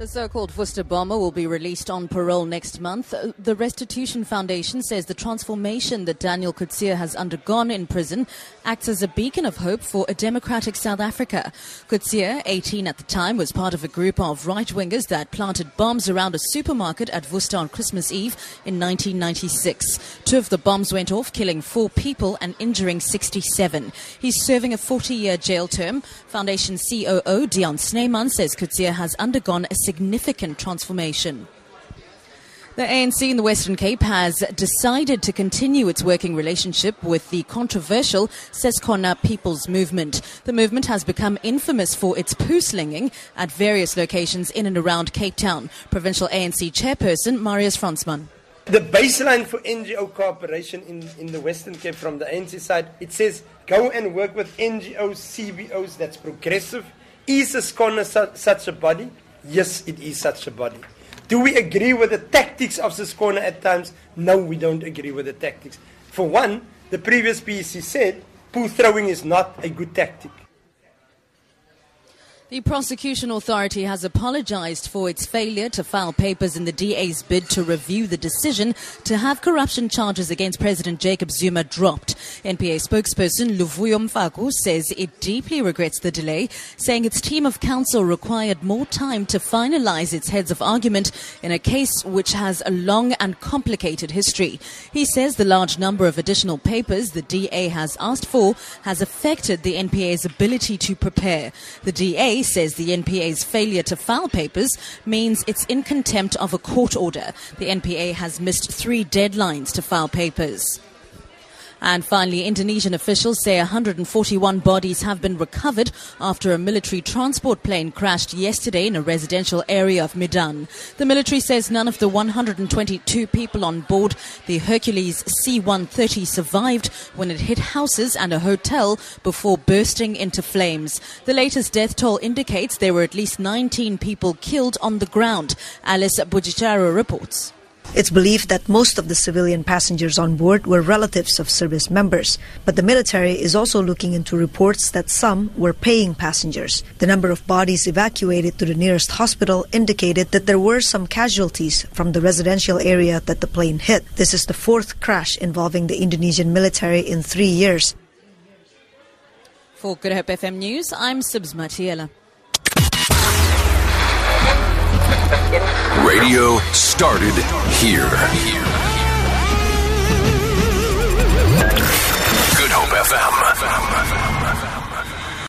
The so-called Worcester bomber will be released on parole next month. Uh, The Restitution Foundation says the transformation that Daniel Coetzee has undergone in prison acts as a beacon of hope for a democratic South Africa. Coetzee, 18 at the time, was part of a group of right-wingers that planted bombs around a supermarket at Worcester on Christmas Eve in 1996. Two of the bombs went off, killing four people and injuring 67. He's serving a 40-year jail term. Foundation COO Dion Snyman says Coetzee has undergone a significant transformation. The ANC in the Western Cape has decided to continue its working relationship with the controversial Ses'khona People's Movement. The movement has become infamous for its poo slinging at various locations in and around Cape Town. Provincial ANC chairperson Marius Fransman. The baseline for NGO cooperation in, in the Western Cape from the ANC side, it says go and work with NGOs, CBOs that's progressive. Is Ses'khona su- such a body? Yes, it is such a body. Do we agree with the tactics of Ses'khona at times? No, we don't agree with the tactics. For one, the previous PEC said poo throwing is not a good tactic. The prosecution authority has apologized for its failure to file papers in the DA's bid to review the decision to have corruption charges against President Jacob Zuma dropped. NPA spokesperson Luvuyo Mfaku says it deeply regrets the delay, saying its team of counsel required more time to finalize its heads of argument in a case which has a long and complicated history. He says the large number of additional papers the DA has asked for has affected the NPA's ability to prepare. The DA says the NPA's failure to file papers means it's in contempt of a court order. The NPA has missed three deadlines to file papers. And finally, Indonesian officials say 141 bodies have been recovered after a military transport plane crashed yesterday in a residential area of Medan. The military says none of the 122 people on board the Hercules C-130 survived when it hit houses and a hotel before bursting into flames. The latest death toll indicates there were at least 19 people killed on the ground. Alice Bujicharo reports. It's believed that most of the civilian passengers on board were relatives of service members, but the military is also looking into reports that some were paying passengers. The number of bodies evacuated to the nearest hospital indicated that there were some casualties from the residential area that the plane hit. This is the fourth crash involving the Indonesian military in three years. For Good Hope FM News, I'm Sibs Matiela. Radio started here. Good Hope FM.